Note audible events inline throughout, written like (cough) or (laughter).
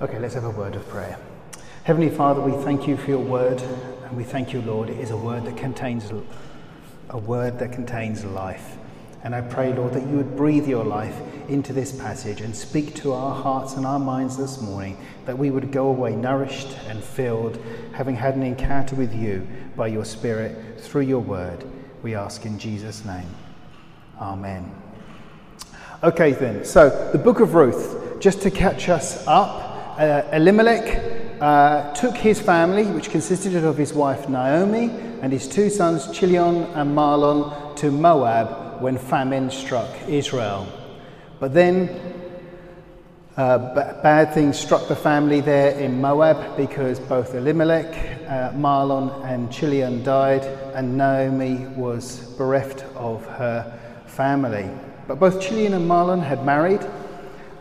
Okay, let's have a word of prayer. Heavenly Father, we thank you for your word, and we thank you, Lord. It is a word that contains a word that contains life. And I pray, Lord, that you would breathe your life into this passage and speak to our hearts and our minds this morning, that we would go away nourished and filled, having had an encounter with you by your Spirit through your word. We ask in Jesus' name. Amen. Okay, then, so the book of Ruth, just to catch us up, uh, Elimelech uh, took his family, which consisted of his wife Naomi and his two sons Chilion and Mahlon, to Moab when famine struck Israel. But then uh, b- bad things struck the family there in Moab because both Elimelech, uh, Mahlon, and Chilion died, and Naomi was bereft of her family. But both Chilion and Mahlon had married,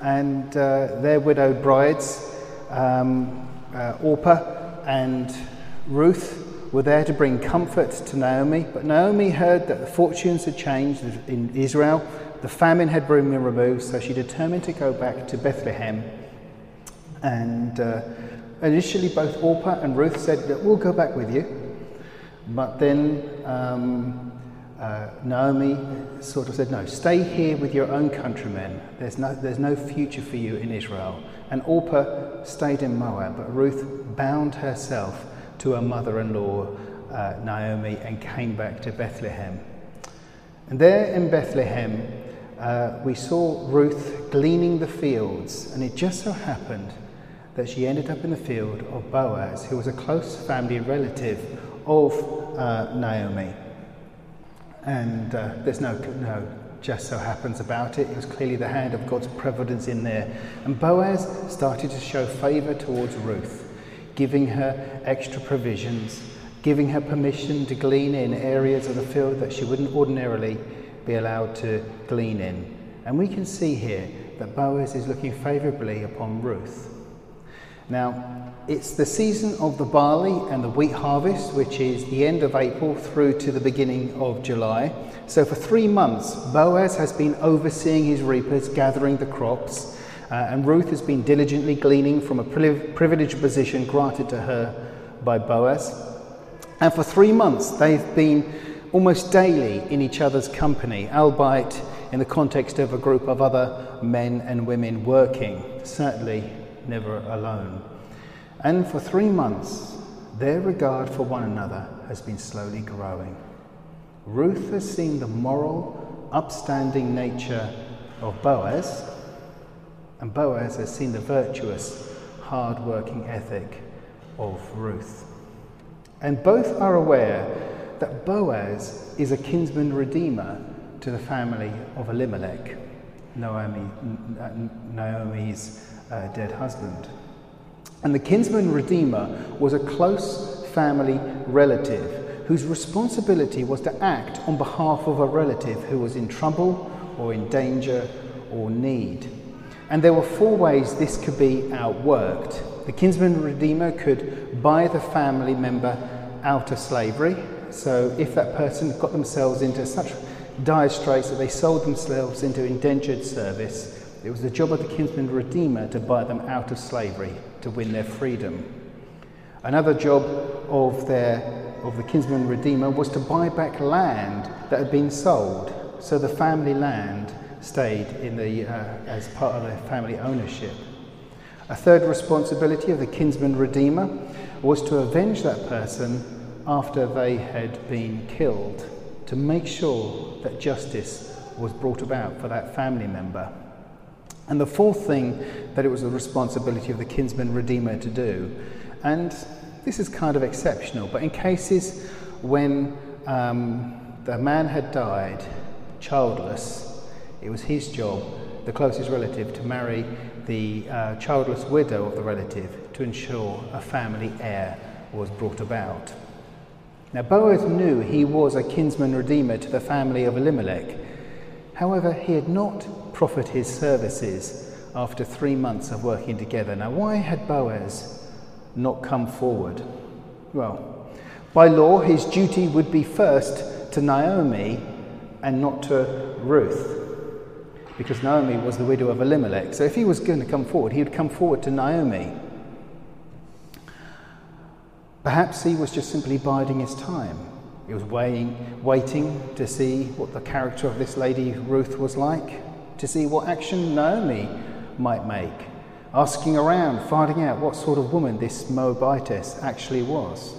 and uh, their widowed brides, um, uh, Orpah and Ruth, were there to bring comfort to Naomi. But Naomi heard that the fortunes had changed in Israel, the famine had been removed, so she determined to go back to Bethlehem. And uh, initially, both Orpah and Ruth said that we'll go back with you. But then um, uh, Naomi sort of said, No, stay here with your own countrymen. There's no, there's no future for you in Israel. And Orpah stayed in Moab, but Ruth bound herself to her mother in law, uh, Naomi, and came back to Bethlehem. And there in Bethlehem, uh, we saw Ruth gleaning the fields, and it just so happened that she ended up in the field of Boaz, who was a close family relative of uh, Naomi. And uh, there's no, no just so happens about it. It was clearly the hand of God's providence in there. And Boaz started to show favour towards Ruth, giving her extra provisions, giving her permission to glean in areas of the field that she wouldn't ordinarily be allowed to glean in. And we can see here that Boaz is looking favourably upon Ruth. Now, it's the season of the barley and the wheat harvest, which is the end of April through to the beginning of July. So, for three months, Boaz has been overseeing his reapers, gathering the crops, uh, and Ruth has been diligently gleaning from a privileged position granted to her by Boaz. And for three months, they've been almost daily in each other's company, albeit in the context of a group of other men and women working, certainly never alone. And for three months, their regard for one another has been slowly growing. Ruth has seen the moral, upstanding nature of Boaz, and Boaz has seen the virtuous, hard working ethic of Ruth. And both are aware that Boaz is a kinsman redeemer to the family of Elimelech, Naomi, Naomi's uh, dead husband. And the kinsman redeemer was a close family relative whose responsibility was to act on behalf of a relative who was in trouble or in danger or need. And there were four ways this could be outworked. The kinsman redeemer could buy the family member out of slavery. So if that person got themselves into such dire straits that they sold themselves into indentured service, it was the job of the kinsman redeemer to buy them out of slavery, to win their freedom. Another job of, their, of the kinsman redeemer was to buy back land that had been sold, so the family land stayed in the, uh, as part of their family ownership. A third responsibility of the kinsman redeemer was to avenge that person after they had been killed, to make sure that justice was brought about for that family member. And the fourth thing that it was the responsibility of the kinsman redeemer to do, and this is kind of exceptional, but in cases when um, the man had died childless, it was his job, the closest relative, to marry the uh, childless widow of the relative to ensure a family heir was brought about. Now, Boaz knew he was a kinsman redeemer to the family of Elimelech. However, he had not proffered his services after three months of working together. Now, why had Boaz not come forward? Well, by law, his duty would be first to Naomi and not to Ruth. because Naomi was the widow of Elimelech. So if he was going to come forward, he would come forward to Naomi. Perhaps he was just simply biding his time. He was waiting, waiting to see what the character of this lady Ruth was like, to see what action Naomi might make, asking around, finding out what sort of woman this Moabitess actually was.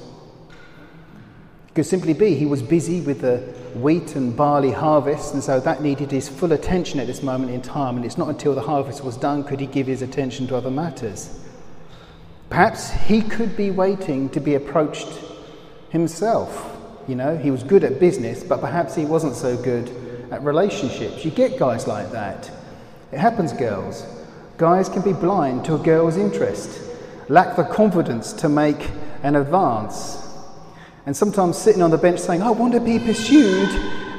It could simply be he was busy with the wheat and barley harvest, and so that needed his full attention at this moment in time, and it's not until the harvest was done could he give his attention to other matters. Perhaps he could be waiting to be approached himself. You know, he was good at business, but perhaps he wasn't so good at relationships. You get guys like that. It happens, girls. Guys can be blind to a girl's interest, lack the confidence to make an advance, and sometimes sitting on the bench saying, I want to be pursued,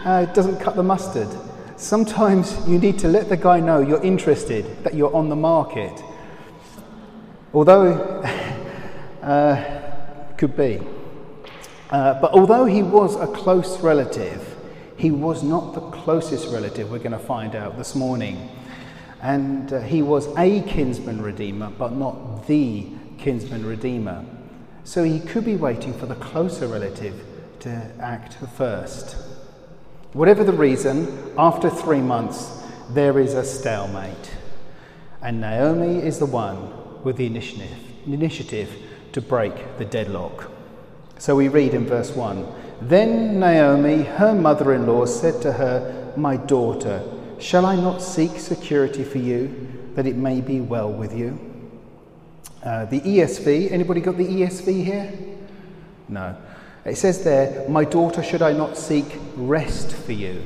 uh, doesn't cut the mustard. Sometimes you need to let the guy know you're interested, that you're on the market. Although, (laughs) uh, could be. Uh, but although he was a close relative, he was not the closest relative, we're going to find out this morning. And uh, he was a kinsman redeemer, but not the kinsman redeemer. So he could be waiting for the closer relative to act first. Whatever the reason, after three months, there is a stalemate. And Naomi is the one with the initiative, initiative to break the deadlock. So we read in verse 1 Then Naomi, her mother in law, said to her, My daughter, shall I not seek security for you, that it may be well with you? Uh, the ESV, anybody got the ESV here? No. It says there, My daughter, should I not seek rest for you,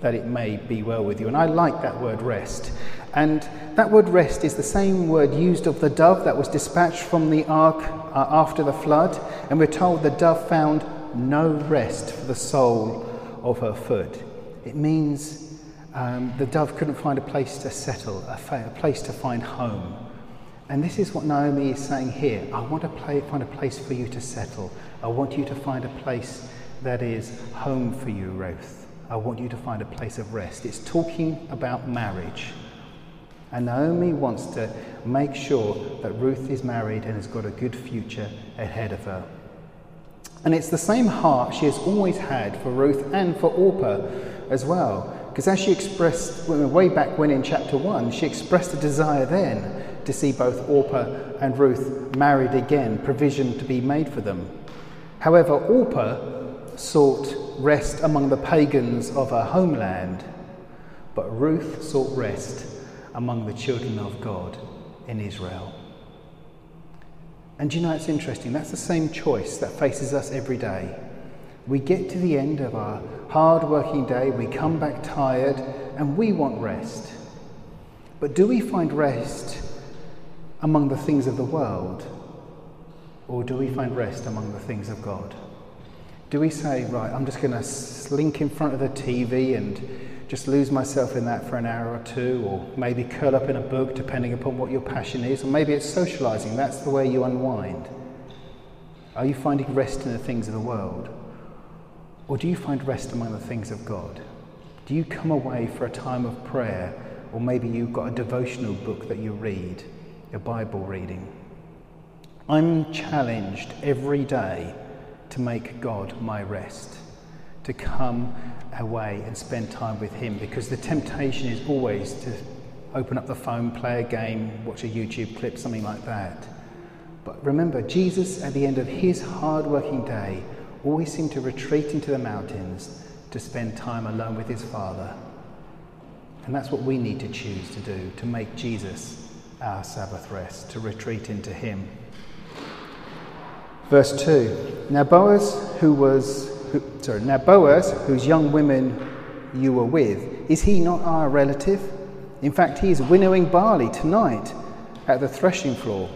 that it may be well with you? And I like that word rest. And that word rest is the same word used of the dove that was dispatched from the ark uh, after the flood. And we're told the dove found no rest for the sole of her foot. It means um, the dove couldn't find a place to settle, a, fa- a place to find home. And this is what Naomi is saying here. I want to play, find a place for you to settle. I want you to find a place that is home for you, Ruth. I want you to find a place of rest. It's talking about marriage. And Naomi wants to make sure that Ruth is married and has got a good future ahead of her. And it's the same heart she has always had for Ruth and for Orpah as well. Because as she expressed way back when in chapter 1, she expressed a desire then to see both Orpah and Ruth married again, provision to be made for them. However, Orpah sought rest among the pagans of her homeland, but Ruth sought rest among the children of God in Israel. And you know, it's interesting, that's the same choice that faces us every day. We get to the end of our hard working day, we come back tired, and we want rest. But do we find rest among the things of the world? Or do we find rest among the things of God? Do we say, right, I'm just going to slink in front of the TV and just lose myself in that for an hour or two, or maybe curl up in a book, depending upon what your passion is, or maybe it's socializing, that's the way you unwind? Are you finding rest in the things of the world? Or do you find rest among the things of God? Do you come away for a time of prayer, or maybe you've got a devotional book that you read? your Bible reading. I'm challenged every day to make God my rest, to come away and spend time with Him because the temptation is always to open up the phone, play a game, watch a YouTube clip, something like that. But remember, Jesus, at the end of his hard working day, always seemed to retreat into the mountains to spend time alone with his Father. And that's what we need to choose to do, to make Jesus our Sabbath rest, to retreat into Him. Verse 2 Now Boaz, who was, who, sorry, now Boaz, whose young women you were with, is he not our relative? In fact, he is winnowing barley tonight at the threshing floor.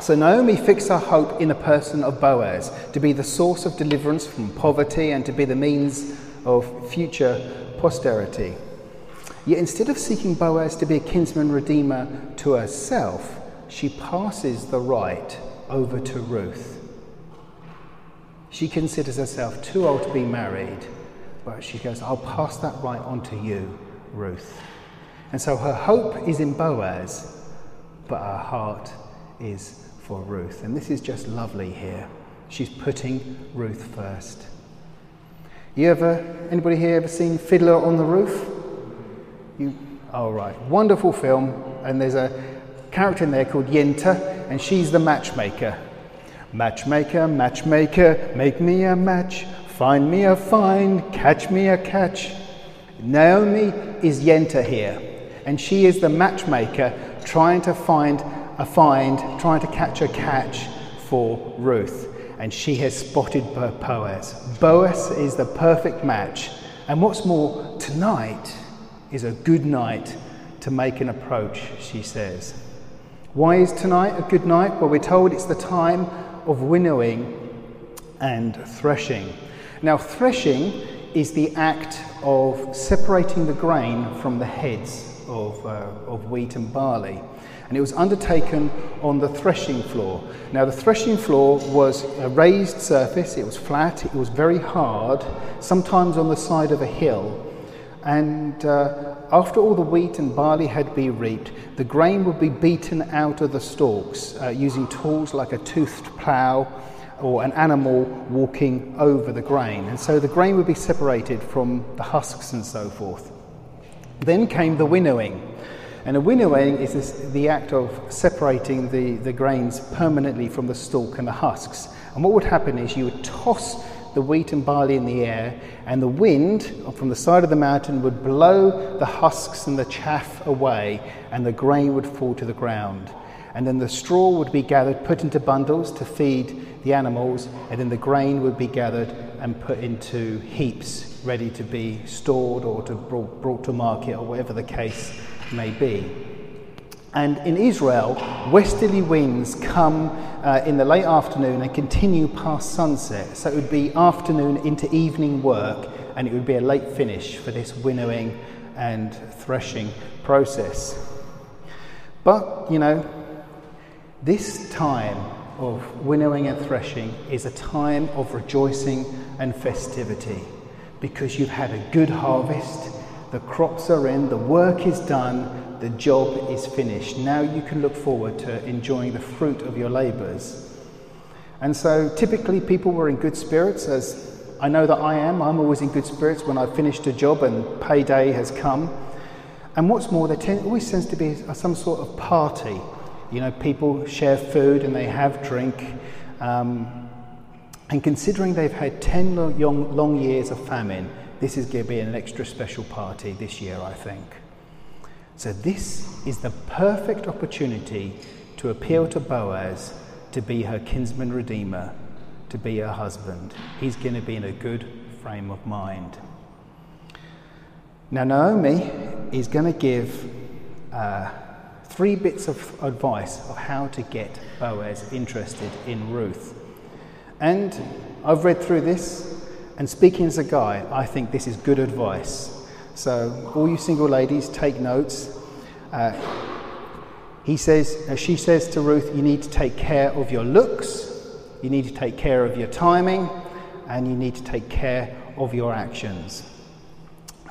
So Naomi fixed her hope in the person of Boaz to be the source of deliverance from poverty and to be the means of future posterity. Yet instead of seeking Boaz to be a kinsman redeemer to herself, she passes the right over to Ruth. She considers herself too old to be married, but she goes, I'll pass that right on to you, Ruth. And so her hope is in Boaz, but her heart is for Ruth. And this is just lovely here. She's putting Ruth first. You ever, anybody here ever seen Fiddler on the Roof? You, oh right, wonderful film. And there's a character in there called Yenta, and she's the matchmaker. Matchmaker, matchmaker, make me a match, find me a find, catch me a catch. Naomi is Yenta here, and she is the matchmaker trying to find a find, trying to catch a catch for Ruth and she has spotted Boaz. Boaz is the perfect match. And what's more, tonight is a good night to make an approach, she says. Why is tonight a good night? Well, we're told it's the time of winnowing and threshing. Now, threshing is the act of separating the grain from the heads of, uh, of wheat and barley and it was undertaken on the threshing floor. Now, the threshing floor was a raised surface, it was flat, it was very hard, sometimes on the side of a hill. And uh, after all the wheat and barley had been reaped, the grain would be beaten out of the stalks uh, using tools like a toothed plough or an animal walking over the grain. And so the grain would be separated from the husks and so forth. Then came the winnowing. And a winnowing is this, the act of separating the, the grains permanently from the stalk and the husks. And what would happen is you would toss the wheat and barley in the air, and the wind from the side of the mountain would blow the husks and the chaff away, and the grain would fall to the ground. And then the straw would be gathered, put into bundles to feed the animals, and then the grain would be gathered and put into heaps, ready to be stored or to brought, brought to market, or whatever the case may be. And in Israel, westerly winds come uh, in the late afternoon and continue past sunset. So it would be afternoon into evening work, and it would be a late finish for this winnowing and threshing process. But, you know, this time of winnowing and threshing is a time of rejoicing and festivity because you've had a good harvest the crops are in, the work is done, the job is finished. Now you can look forward to enjoying the fruit of your labours. And so typically people were in good spirits, as I know that I am. I'm always in good spirits when I've finished a job and payday has come. And what's more, there tend, always tends to be some sort of party. You know, people share food and they have drink. Um, and considering they've had 10 long, long years of famine, this is going to be an extra special party this year, I think. So, this is the perfect opportunity to appeal to Boaz to be her kinsman redeemer, to be her husband. He's going to be in a good frame of mind. Now, Naomi is going to give uh, three bits of advice of how to get Boaz interested in Ruth. And I've read through this and speaking as a guy, I think this is good advice. So, all you single ladies, take notes. Uh, he says, uh, she says to Ruth, you need to take care of your looks, you need to take care of your timing, and you need to take care of your actions.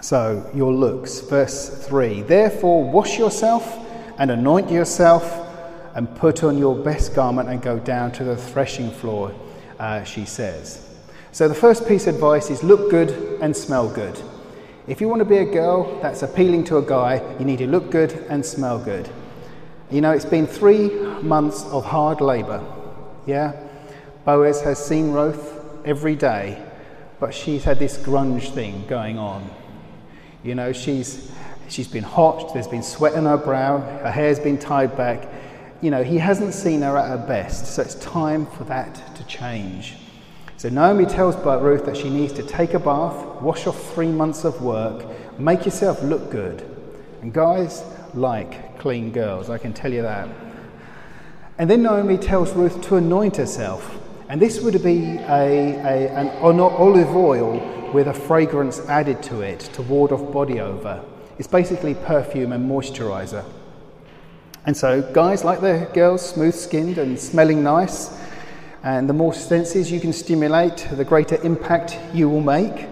So, your looks. Verse 3 Therefore, wash yourself and anoint yourself and put on your best garment and go down to the threshing floor, uh, she says. So, the first piece of advice is look good and smell good. If you want to be a girl that's appealing to a guy, you need to look good and smell good. You know, it's been three months of hard labour. Yeah? Boaz has seen Ruth every day, but she's had this grunge thing going on. You know, she's, she's been hot, there's been sweat on her brow, her hair's been tied back. You know, he hasn't seen her at her best, so it's time for that to change. So Naomi tells Ruth that she needs to take a bath, wash off three months of work, make yourself look good. And guys like clean girls, I can tell you that. And then Naomi tells Ruth to anoint herself. And this would be a, a, an olive oil with a fragrance added to it to ward off body odor. It's basically perfume and moisturizer. And so, guys like the girls, smooth skinned and smelling nice, and the more senses you can stimulate, the greater impact you will make.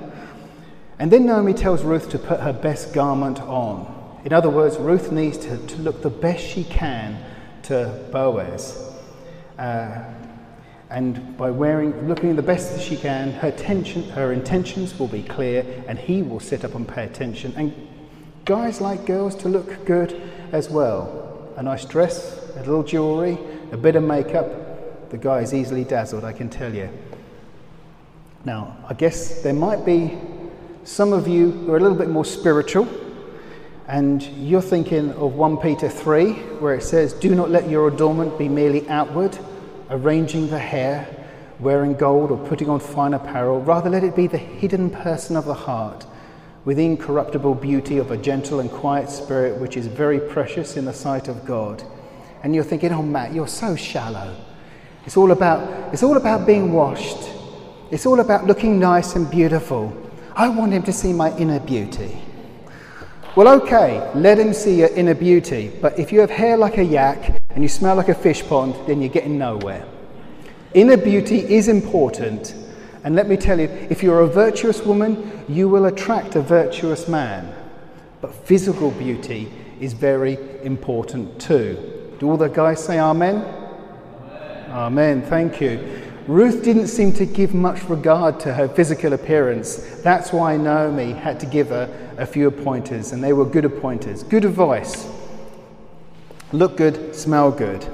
And then Naomi tells Ruth to put her best garment on. In other words, Ruth needs to, to look the best she can to Boaz. Uh, and by wearing, looking the best that she can, her, tension, her intentions will be clear and he will sit up and pay attention. And guys like girls to look good as well. A nice dress, a little jewellery, a bit of makeup. The guy is easily dazzled, I can tell you. Now, I guess there might be some of you who are a little bit more spiritual, and you're thinking of 1 Peter 3, where it says, Do not let your adornment be merely outward, arranging the hair, wearing gold, or putting on fine apparel. Rather, let it be the hidden person of the heart, with incorruptible beauty of a gentle and quiet spirit, which is very precious in the sight of God. And you're thinking, Oh, Matt, you're so shallow. It's all about, it's all about being washed. It's all about looking nice and beautiful. I want him to see my inner beauty. Well, okay, let him see your inner beauty, but if you have hair like a yak and you smell like a fish pond, then you're getting nowhere. Inner beauty is important, and let me tell you if you're a virtuous woman, you will attract a virtuous man. But physical beauty is very important too. Do all the guys say amen? Amen. Thank you. Ruth didn't seem to give much regard to her physical appearance. That's why Naomi had to give her a few pointers, and they were good pointers. Good advice. Look good, smell good.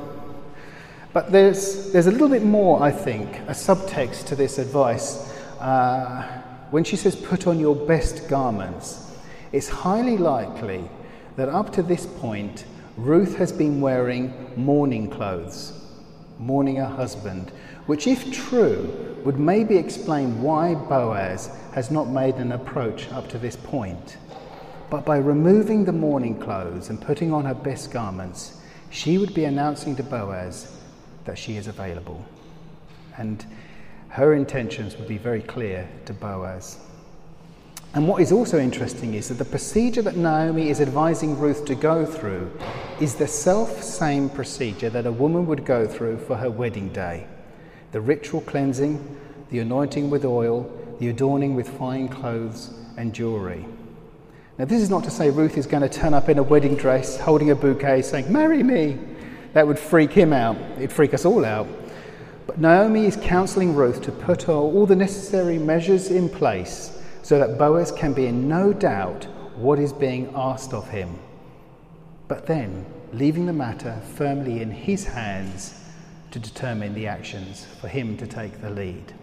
But there's, there's a little bit more, I think, a subtext to this advice. Uh, when she says, put on your best garments, it's highly likely that up to this point, Ruth has been wearing mourning clothes, mourning her husband which, if true, would maybe explain why Boaz has not made an approach up to this point. But by removing the mourning clothes and putting on her best garments, she would be announcing to Boaz that she is available. And her intentions would be very clear to Boaz. And what is also interesting is that the procedure that Naomi is advising Ruth to go through is the self same procedure that a woman would go through for her wedding day the ritual cleansing, the anointing with oil, the adorning with fine clothes and jewelry. Now, this is not to say Ruth is going to turn up in a wedding dress, holding a bouquet, saying, Marry me. That would freak him out. It'd freak us all out. But Naomi is counseling Ruth to put all the necessary measures in place so that Boaz can be in no doubt what is being asked of him. But then, leaving the matter firmly in his hands to determine the actions, for him to take the lead.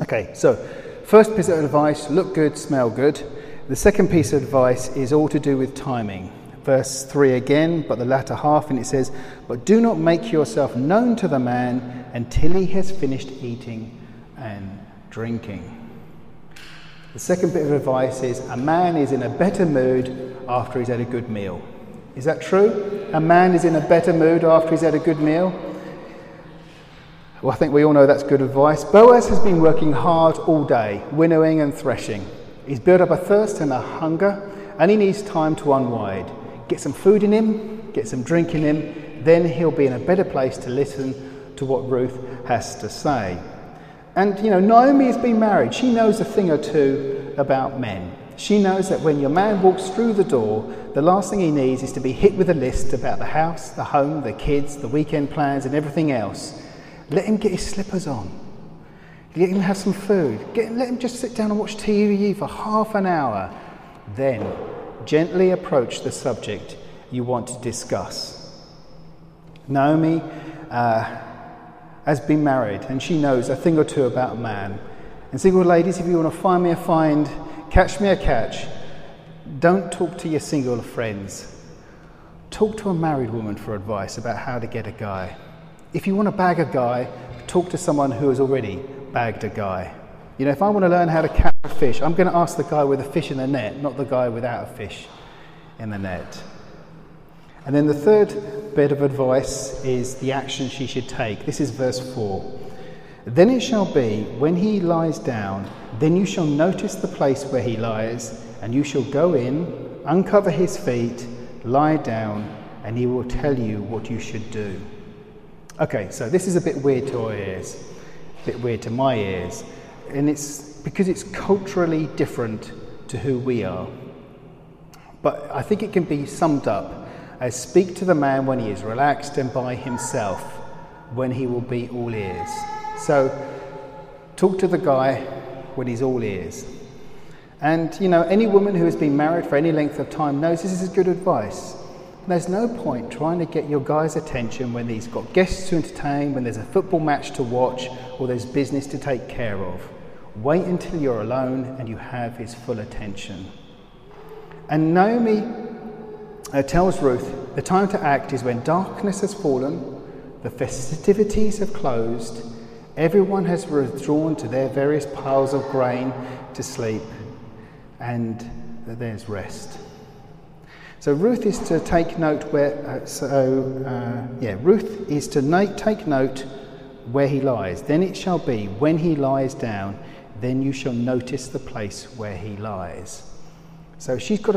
Okay, so first piece of advice look good, smell good. The second piece of advice is all to do with timing. Verse 3 again, but the latter half, and it says, But do not make yourself known to the man until he has finished eating and drinking. The second bit of advice is a man is in a better mood after he's had a good meal. Is that true? A man is in a better mood after he's had a good meal? Well, I think we all know that's good advice. Boaz has been working hard all day, winnowing and threshing. He's built up a thirst and a hunger, and he needs time to unwind. Get some food in him, get some drink in him, then he'll be in a better place to listen to what Ruth has to say. And, you know, Naomi has been married. She knows a thing or two about men. She knows that when your man walks through the door, the last thing he needs is to be hit with a list about the house, the home, the kids, the weekend plans, and everything else. Let him get his slippers on. Let him have some food. Get, let him just sit down and watch TV for half an hour. Then gently approach the subject you want to discuss. Naomi uh, has been married and she knows a thing or two about a man. And single ladies, if you want to find me a find, catch me a catch, don't talk to your single friends. Talk to a married woman for advice about how to get a guy. If you want to bag a guy, talk to someone who has already bagged a guy. You know, if I want to learn how to catch a fish, I'm going to ask the guy with a fish in the net, not the guy without a fish in the net. And then the third bit of advice is the action she should take. This is verse 4. Then it shall be, when he lies down, then you shall notice the place where he lies, and you shall go in, uncover his feet, lie down, and he will tell you what you should do. Okay, so this is a bit weird to our ears, a bit weird to my ears, and it's because it's culturally different to who we are. but I think it can be summed up as speak to the man when he is relaxed and by himself, when he will be all ears. So, talk to the guy when he's all ears. And, you know, any woman who has been married for any length of time knows this is good advice. There's no point trying to get your guy's attention when he's got guests to entertain, when there's a football match to watch, or there's business to take care of. Wait until you're alone and you have his full attention. And Naomi uh, tells Ruth the time to act is when darkness has fallen, the festivities have closed, everyone has withdrawn to their various piles of grain to sleep, and there's rest. So Ruth is to take note where. Uh, so uh, yeah, Ruth is to na- take note where he lies. Then it shall be when he lies down, then you shall notice the place where he lies. So she's got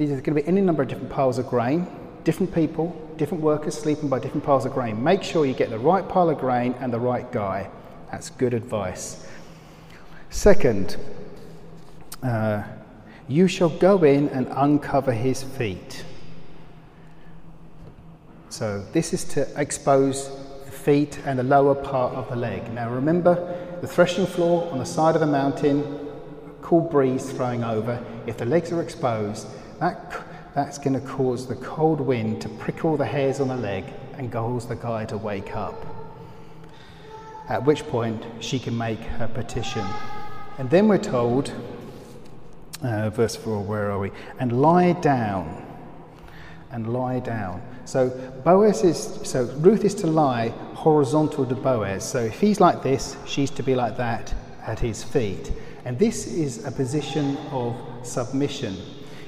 a. There's going to be any number of different piles of grain, different people, different workers sleeping by different piles of grain. Make sure you get the right pile of grain and the right guy. That's good advice. Second, uh, you shall go in and uncover his feet. So, this is to expose the feet and the lower part of the leg. Now, remember the threshing floor on the side of the mountain, cool breeze throwing over. If the legs are exposed, that, that's going to cause the cold wind to prickle the hairs on the leg and cause the guy to wake up. At which point, she can make her petition. And then we're told uh, verse 4, where are we? And lie down. And lie down. So Boaz is, so Ruth is to lie horizontal to Boaz. So if he's like this, she's to be like that at his feet. And this is a position of submission.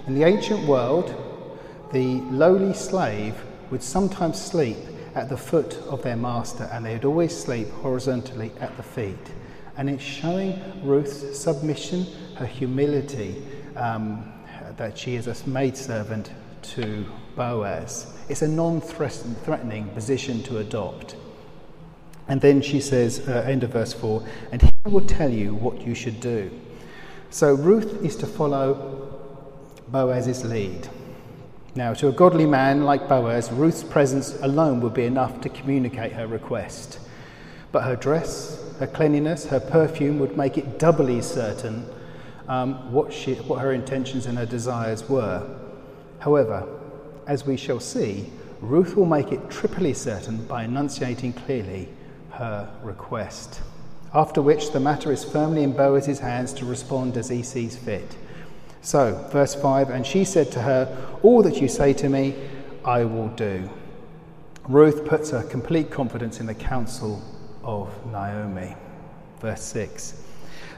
In the ancient world, the lowly slave would sometimes sleep at the foot of their master, and they would always sleep horizontally at the feet. And it's showing Ruth's submission, her humility, um, that she is a maidservant to Boaz. It's a non threatening position to adopt. And then she says, uh, end of verse 4, and he will tell you what you should do. So Ruth is to follow Boaz's lead. Now, to a godly man like Boaz, Ruth's presence alone would be enough to communicate her request. But her dress, her cleanliness, her perfume would make it doubly certain um, what, she, what her intentions and her desires were. However, as we shall see, Ruth will make it triply certain by enunciating clearly her request. After which, the matter is firmly in Boaz's hands to respond as he sees fit. So, verse 5 And she said to her, All that you say to me, I will do. Ruth puts her complete confidence in the counsel of Naomi. Verse 6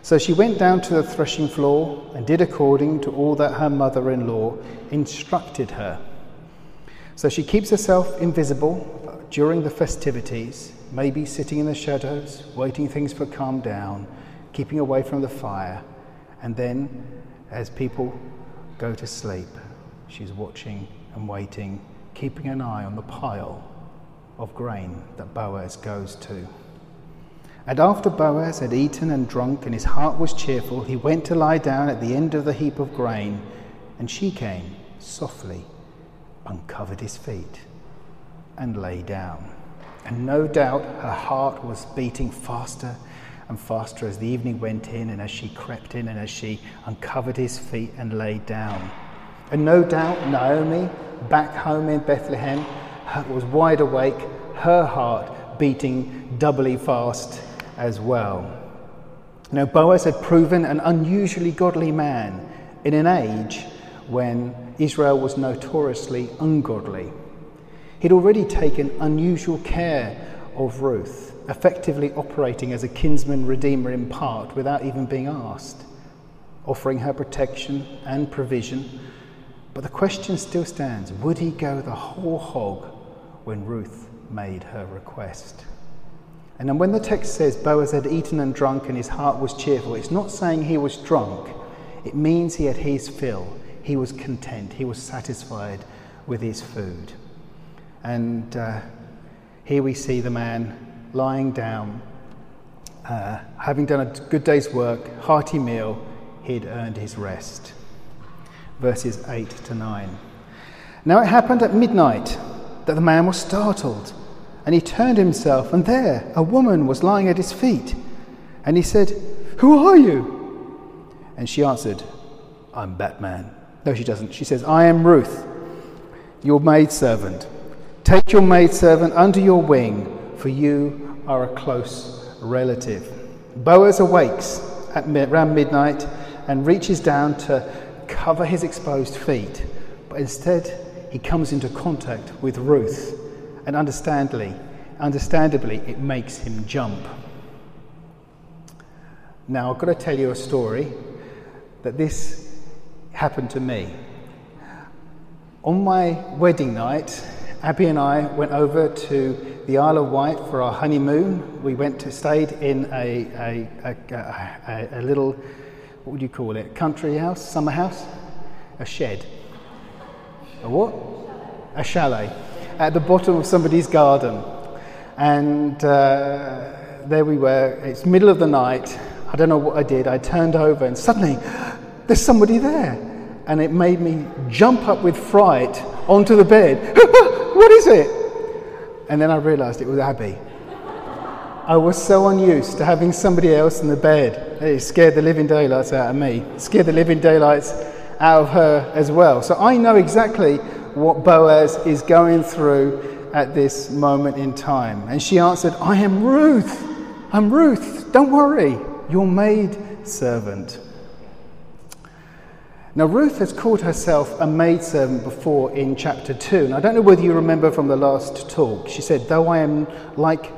So she went down to the threshing floor and did according to all that her mother in law instructed her. So she keeps herself invisible during the festivities, maybe sitting in the shadows, waiting things for calm down, keeping away from the fire. And then, as people go to sleep, she's watching and waiting, keeping an eye on the pile of grain that Boaz goes to. And after Boaz had eaten and drunk, and his heart was cheerful, he went to lie down at the end of the heap of grain, and she came softly, uncovered his feet, and lay down. And no doubt her heart was beating faster and faster as the evening went in, and as she crept in, and as she uncovered his feet and lay down. And no doubt Naomi, back home in Bethlehem, was wide awake, her heart beating doubly fast as well. Now, Boaz had proven an unusually godly man in an age when Israel was notoriously ungodly. He'd already taken unusual care of Ruth, effectively operating as a kinsman redeemer in part without even being asked, offering her protection and provision. But the question still stands would he go the whole hog when Ruth made her request? And then when the text says Boaz had eaten and drunk and his heart was cheerful, it's not saying he was drunk. It means he had his fill. He was content. He was satisfied with his food. And uh, here we see the man lying down, uh, having done a good day's work, hearty meal, he'd earned his rest. verses 8 to 9. Now it happened at midnight that the man was startled, and he turned himself, and there a woman was lying at his feet. And he said, Who are you? And she answered, I'm Batman. No, she doesn't. She says, I am Ruth, your maidservant. Take your maidservant under your wing, for you are a close relative. Boaz awakes at around midnight and reaches down to cover his exposed feet, but instead he comes into contact with Ruth, and understandably, understandably, it makes him jump. Now, I've got to tell you a story that this happened to me. On my wedding night, Abby and I went over to the Isle of Wight for our honeymoon. We went to stayed in a, a, a, a, little, what would you call it, country house, summer house, a shed. A what? A chalet at the bottom of somebody's garden. And uh, there we were. It's middle of the night. I don't know what I did. I turned over and suddenly there's somebody there. And it made me jump up with fright onto the bed. What is it? And then I realized it was Abby. I was so unused to having somebody else in the bed. It scared the living daylights out of me, scared the living daylights out of her as well. So I know exactly what Boaz is going through at this moment in time. And she answered, I am Ruth. I'm Ruth. Don't worry, your maid servant. Now, Ruth has called herself a maidservant before in chapter 2. And I don't know whether you remember from the last talk. She said, Though I am like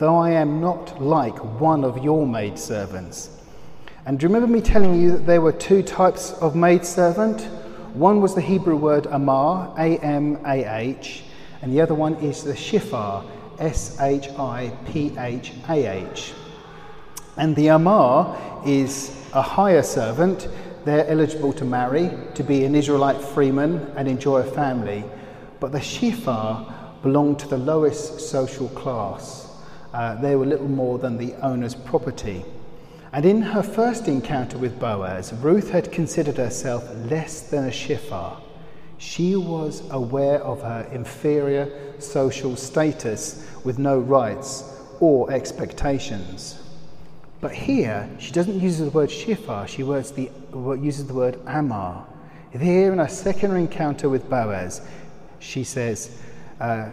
though I am not like one of your maidservants. And do you remember me telling you that there were two types of maidservant? One was the Hebrew word amah, A M A H, and the other one is the shiphah, S H I P H A H. And the amah is a higher servant they're eligible to marry, to be an Israelite freeman, and enjoy a family. But the Shiphah belonged to the lowest social class. Uh, they were little more than the owner's property. And in her first encounter with Boaz, Ruth had considered herself less than a Shiphah. She was aware of her inferior social status with no rights or expectations. But here, she doesn't use the word shiphah, she the, uses the word amah. Here, in her second encounter with Boaz, she says, uh,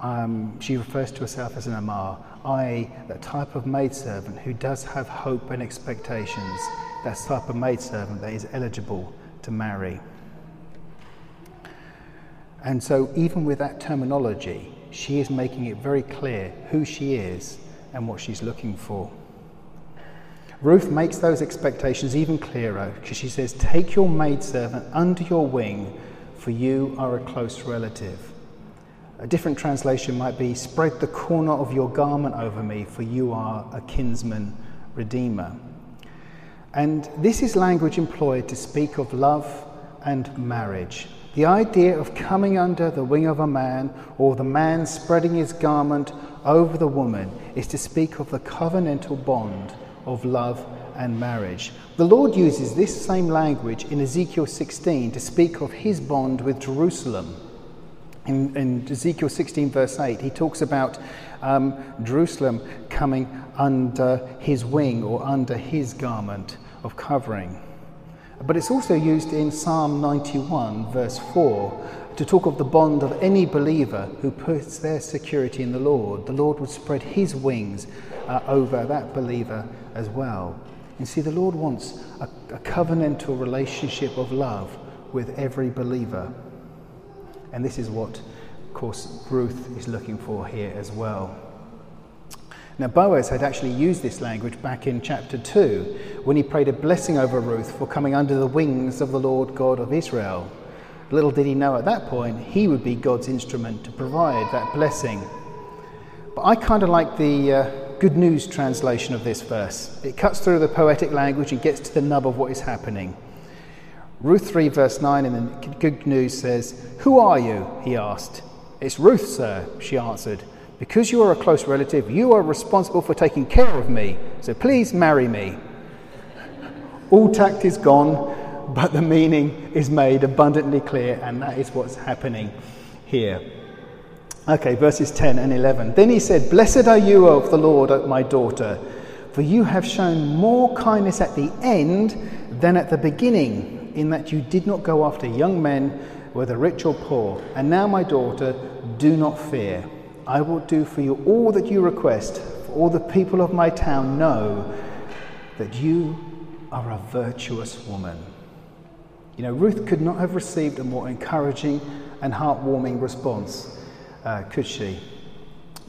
um, she refers to herself as an amah, i.e., that type of maidservant who does have hope and expectations, that type of maidservant that is eligible to marry. And so, even with that terminology, she is making it very clear who she is and what she's looking for. Ruth makes those expectations even clearer because she says, Take your maidservant under your wing, for you are a close relative. A different translation might be, Spread the corner of your garment over me, for you are a kinsman redeemer. And this is language employed to speak of love and marriage. The idea of coming under the wing of a man or the man spreading his garment over the woman is to speak of the covenantal bond of love and marriage. The Lord uses this same language in Ezekiel 16 to speak of his bond with Jerusalem. In, in Ezekiel 16, verse 8, he talks about um, Jerusalem coming under his wing or under his garment of covering. But it's also used in Psalm 91, verse 4, to talk of the bond of any believer who puts their security in the Lord. The Lord would spread his wings uh, over that believer as well. You see, the Lord wants a, a covenantal relationship of love with every believer. And this is what, of course, Ruth is looking for here as well. Now, Boaz had actually used this language back in chapter 2 when he prayed a blessing over Ruth for coming under the wings of the Lord God of Israel. Little did he know at that point he would be God's instrument to provide that blessing. But I kind of like the, uh, Good News translation of this verse. It cuts through the poetic language and gets to the nub of what is happening. Ruth 3, verse 9 in the Good News says, Who are you? he asked. It's Ruth, sir, she answered. Because you are a close relative, you are responsible for taking care of me, so please marry me. (laughs) All tact is gone. But the meaning is made abundantly clear, and that is what's happening here. Okay, verses 10 and 11. Then he said, Blessed are you of the Lord, my daughter, for you have shown more kindness at the end than at the beginning, in that you did not go after young men, whether rich or poor. And now, my daughter, do not fear. I will do for you all that you request, for all the people of my town know that you are a virtuous woman. You know, Ruth could not have received a more encouraging and heartwarming response, uh, could she?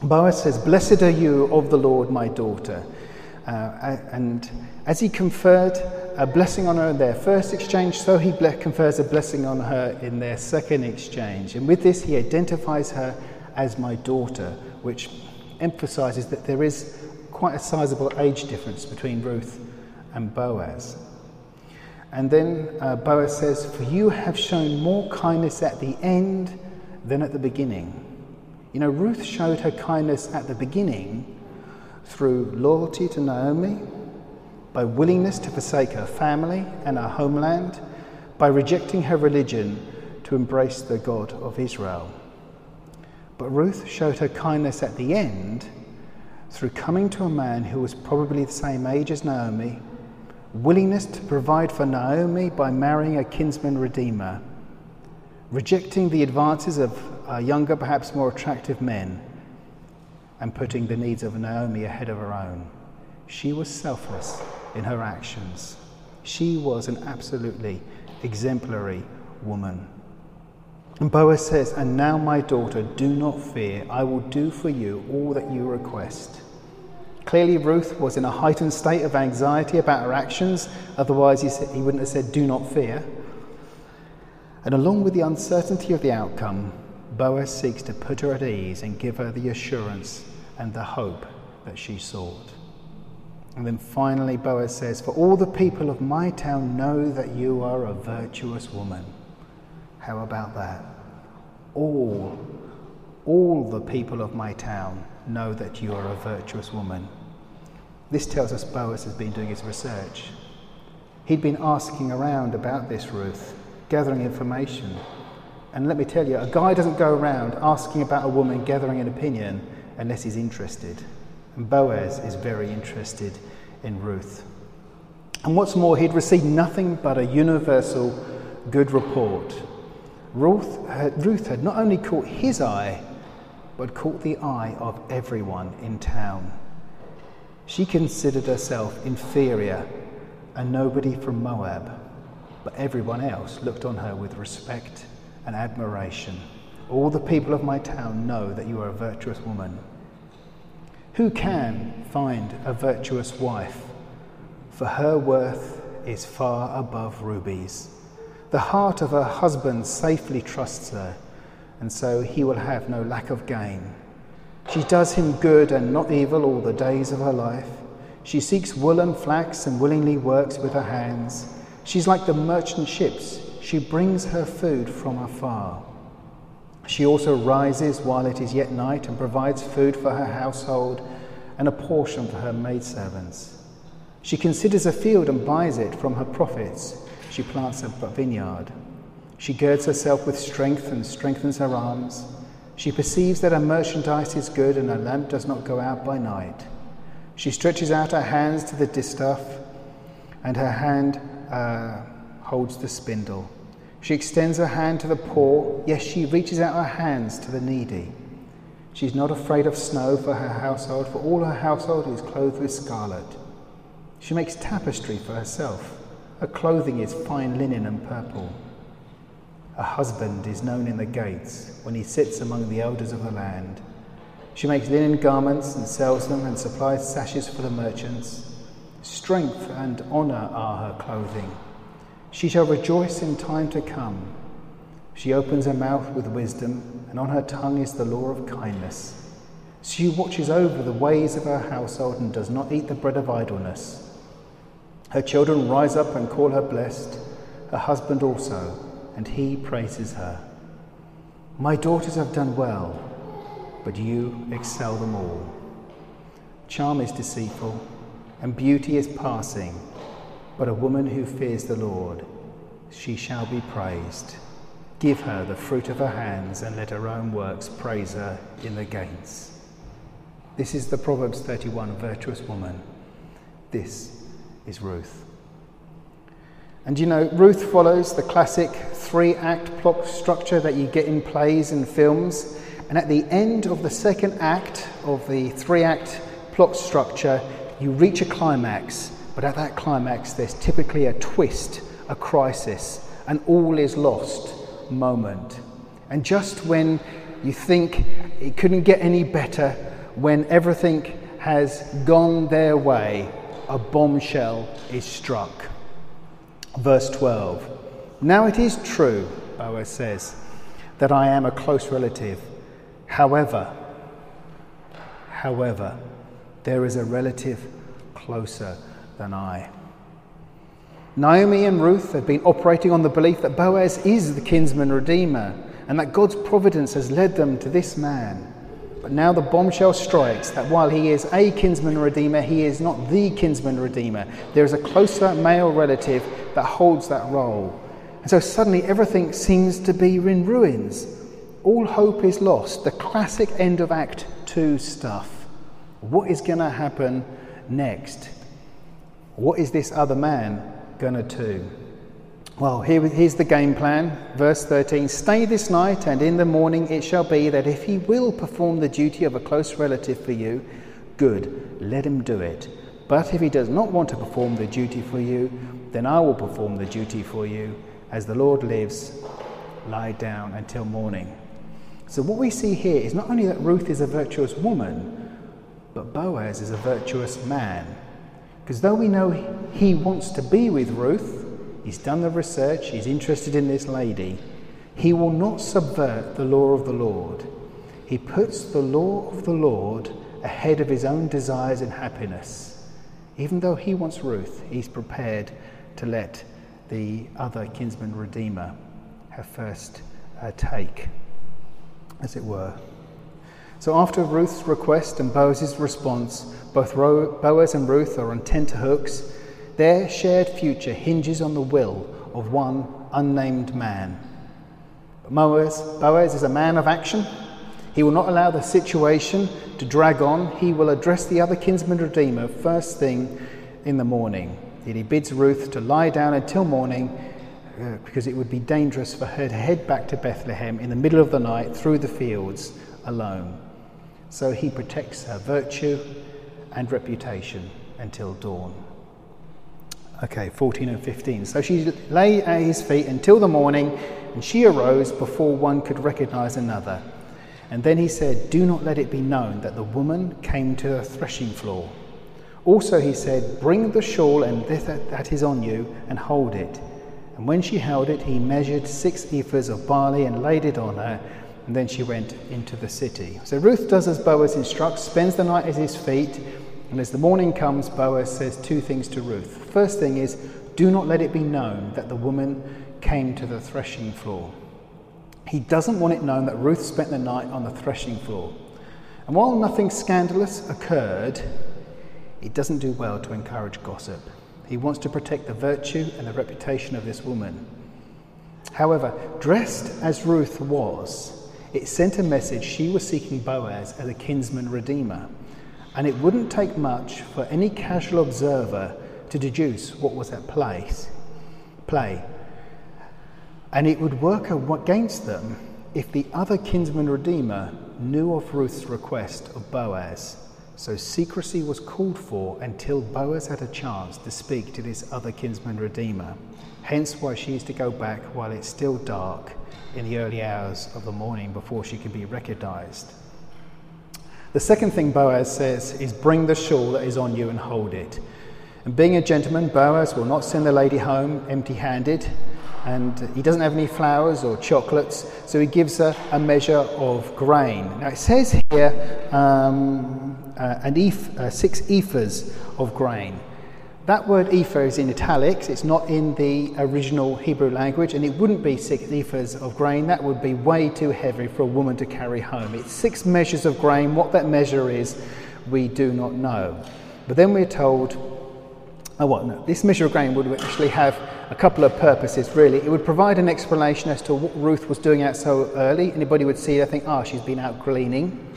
Boaz says, Blessed are you of the Lord, my daughter. Uh, and as he conferred a blessing on her in their first exchange, so he confers a blessing on her in their second exchange. And with this, he identifies her as my daughter, which emphasizes that there is quite a sizable age difference between Ruth and Boaz. And then uh, Boaz says, For you have shown more kindness at the end than at the beginning. You know, Ruth showed her kindness at the beginning through loyalty to Naomi, by willingness to forsake her family and her homeland, by rejecting her religion to embrace the God of Israel. But Ruth showed her kindness at the end through coming to a man who was probably the same age as Naomi, willingness to provide for Naomi by marrying a kinsman redeemer, rejecting the advances of uh, younger, perhaps more attractive men, and putting the needs of Naomi ahead of her own. She was selfless in her actions. She was an absolutely exemplary woman. And Boaz says, And now, my daughter, do not fear. I will do for you all that you request. Clearly, Ruth was in a heightened state of anxiety about her actions, otherwise, he, said, he wouldn't have said, Do not fear. And along with the uncertainty of the outcome, Boaz seeks to put her at ease and give her the assurance and the hope that she sought. And then finally, Boaz says, For all the people of my town know that you are a virtuous woman. How about that? All, all the people of my town know that you are a virtuous woman. This tells us Boaz has been doing his research. He'd been asking around about this Ruth, gathering information. And let me tell you, a guy doesn't go around asking about a woman, gathering an opinion, unless he's interested. And Boaz is very interested in Ruth. And what's more, he'd received nothing but a universal good report. Ruth had, Ruth had not only caught his eye, but caught the eye of everyone in town. She considered herself inferior and nobody from Moab, but everyone else looked on her with respect and admiration. All the people of my town know that you are a virtuous woman. Who can find a virtuous wife? For her worth is far above rubies. The heart of her husband safely trusts her, and so he will have no lack of gain. She does him good and not evil all the days of her life. She seeks wool and flax and willingly works with her hands. She's like the merchant ships. She brings her food from afar. She also rises while it is yet night and provides food for her household and a portion for her maidservants. She considers a field and buys it from her profits. She plants a vineyard. She girds herself with strength and strengthens her arms. She perceives that her merchandise is good and her lamp does not go out by night. She stretches out her hands to the distaff, and her hand uh, holds the spindle. She extends her hand to the poor, yes, she reaches out her hands to the needy. She is not afraid of snow for her household, for all her household is clothed with scarlet. She makes tapestry for herself. Her clothing is fine linen and purple. A husband is known in the gates when he sits among the elders of the land. She makes linen garments and sells them and supplies sashes for the merchants. Strength and honour are her clothing. She shall rejoice in time to come. She opens her mouth with wisdom, and on her tongue is the law of kindness. She watches over the ways of her household and does not eat the bread of idleness. Her children rise up and call her blessed, her husband also and he praises her. My daughters have done well, but you excel them all. Charm is deceitful, and beauty is passing, but a woman who fears the Lord she shall be praised. Give her the fruit of her hands, and let her own works praise her in the gates. This is the Proverbs 31 virtuous woman. This is Ruth. And you know, Ruth follows the classic three act plot structure that you get in plays and films. And at the end of the second act of the three act plot structure, you reach a climax. But at that climax, there's typically a twist, a crisis, an all is lost moment. And just when you think it couldn't get any better, when everything has gone their way, a bombshell is struck. Verse 12 Now it is true, Boaz says, that I am a close relative. However, however, there is a relative closer than I. Naomi and Ruth have been operating on the belief that Boaz is the kinsman redeemer and that God's providence has led them to this man. But now the bombshell strikes that while he is a kinsman redeemer, he is not the kinsman redeemer. There is a closer male relative that holds that role. And so suddenly everything seems to be in ruins. All hope is lost. The classic end of Act 2 stuff. What is going to happen next? What is this other man going to do? Well, here, here's the game plan. Verse 13 Stay this night, and in the morning it shall be that if he will perform the duty of a close relative for you, good, let him do it. But if he does not want to perform the duty for you, then I will perform the duty for you. As the Lord lives, lie down until morning. So, what we see here is not only that Ruth is a virtuous woman, but Boaz is a virtuous man. Because though we know he wants to be with Ruth, He's done the research, he's interested in this lady. He will not subvert the law of the Lord. He puts the law of the Lord ahead of his own desires and happiness. Even though he wants Ruth, he's prepared to let the other kinsman redeemer have first uh, take, as it were. So after Ruth's request and Boaz's response, both Boaz and Ruth are on tenterhooks their shared future hinges on the will of one unnamed man. Boaz, is a man of action. He will not allow the situation to drag on. He will address the other kinsman redeemer first thing in the morning. Yet he bids Ruth to lie down until morning uh, because it would be dangerous for her to head back to Bethlehem in the middle of the night through the fields alone. So he protects her virtue and reputation until dawn. Okay, 14 and 15. So she lay at his feet until the morning, and she arose before one could recognize another. And then he said, Do not let it be known that the woman came to the threshing floor. Also, he said, Bring the shawl and that, is on you, and hold it. And when she held it, he measured six ephahs of barley and laid it on her, and then she went into the city. So Ruth does as Boaz instructs, spends the night at his feet, and as the morning comes, Boaz says two things to Ruth. First thing is, do not let it be known that the woman came to the threshing floor. He doesn't want it known that Ruth spent the night on the threshing floor. And while nothing scandalous occurred, it doesn't do well to encourage gossip. He wants to protect the virtue and the reputation of this woman. However, dressed as Ruth was, it sent a message she was seeking Boaz as a kinsman redeemer and it wouldn't take much for any casual observer to deduce what was at place, play. And it would work against them if the other kinsman redeemer knew of Ruth's request of Boaz. So secrecy was called for until Boaz had a chance to speak to this other kinsman redeemer. Hence why she is to go back while it's still dark in the early hours of the morning before she can be recognized. The second thing Boaz says is, Bring the shawl that is on you and hold it. And being a gentleman, Boaz will not send the lady home empty handed. And he doesn't have any flowers or chocolates, so he gives her a measure of grain. Now it says here um, uh, an eph- uh, six ephahs of grain. That word ephah is in italics, it's not in the original Hebrew language, and it wouldn't be six ephahs of grain. That would be way too heavy for a woman to carry home. It's six measures of grain. What that measure is, we do not know. But then we're told Oh, what? No. This measure of grain would actually have a couple of purposes, really. It would provide an explanation as to what Ruth was doing out so early. Anybody would see it, I think, ah, oh, she's been out gleaning.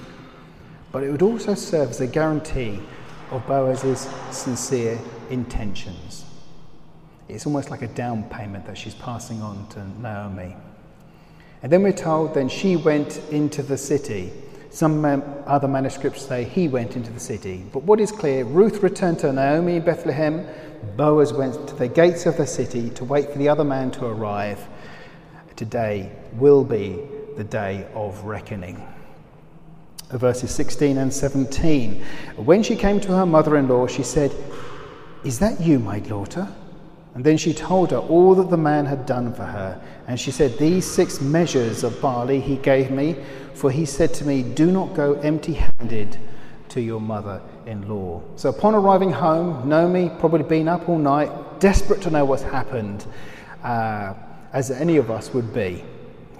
But it would also serve as a guarantee of Boaz's sincere intentions. It's almost like a down payment that she's passing on to Naomi. And then we're told, then she went into the city. Some other manuscripts say he went into the city. But what is clear, Ruth returned to Naomi in Bethlehem. Boaz went to the gates of the city to wait for the other man to arrive. Today will be the day of reckoning. Verses 16 and 17. When she came to her mother in law, she said, Is that you, my daughter? And then she told her all that the man had done for her. And she said, These six measures of barley he gave me, for he said to me, Do not go empty handed to your mother in law. So upon arriving home, Naomi, probably been up all night, desperate to know what's happened, uh, as any of us would be,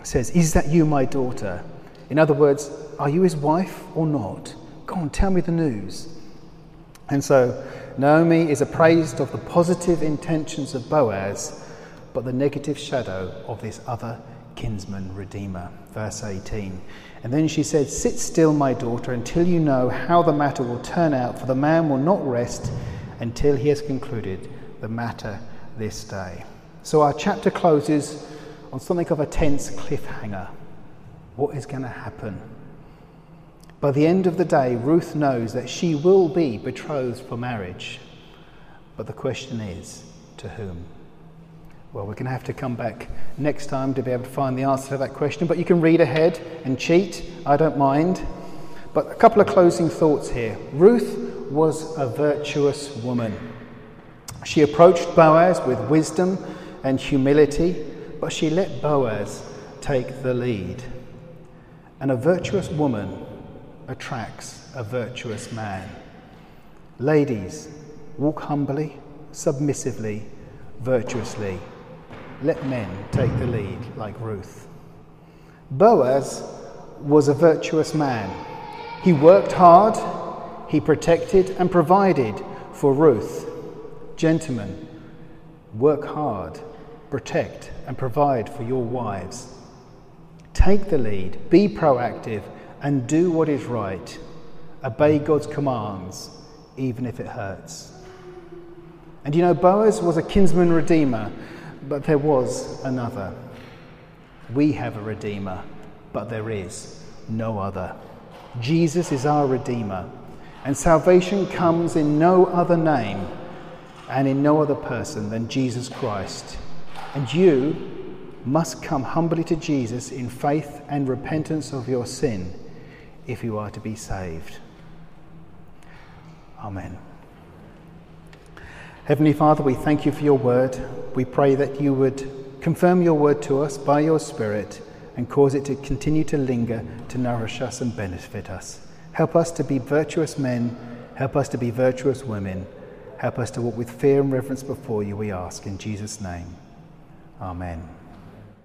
says, Is that you, my daughter? In other words, are you his wife or not? Go on, tell me the news. And so Naomi is appraised of the positive intentions of Boaz, but the negative shadow of this other kinsman redeemer. Verse 18. And then she said, Sit still, my daughter, until you know how the matter will turn out, for the man will not rest until he has concluded the matter this day. So our chapter closes on something of a tense cliffhanger. What is going to happen? By the end of the day, Ruth knows that she will be betrothed for marriage. But the question is, to whom? Well, we're going to have to come back next time to be able to find the answer to that question. But you can read ahead and cheat, I don't mind. But a couple of closing thoughts here. Ruth was a virtuous woman. She approached Boaz with wisdom and humility, but she let Boaz take the lead. And a virtuous woman attracts a virtuous man. Ladies, walk humbly, submissively, virtuously. Let men take the lead like Ruth. Boaz was a virtuous man. He worked hard, he protected and provided for Ruth. Gentlemen, work hard, protect and provide for your wives. Take the lead, be proactive, and do what is right. Obey God's commands, even if it hurts. And you know, Boaz was a kinsman redeemer, but there was another. We have a redeemer, but there is no other. Jesus is our redeemer, and salvation comes in no other name and in no other person than Jesus Christ. And you must come humbly to Jesus in faith and repentance of your sin if you are to be saved. Amen. Heavenly Father, we thank you for your word. We pray that you would confirm your word to us by your Spirit and cause it to continue to linger to nourish us and benefit us. Help us to be virtuous men. Help us to be virtuous women. Help us to walk with fear and reverence before you, we ask. In Jesus' name. Amen.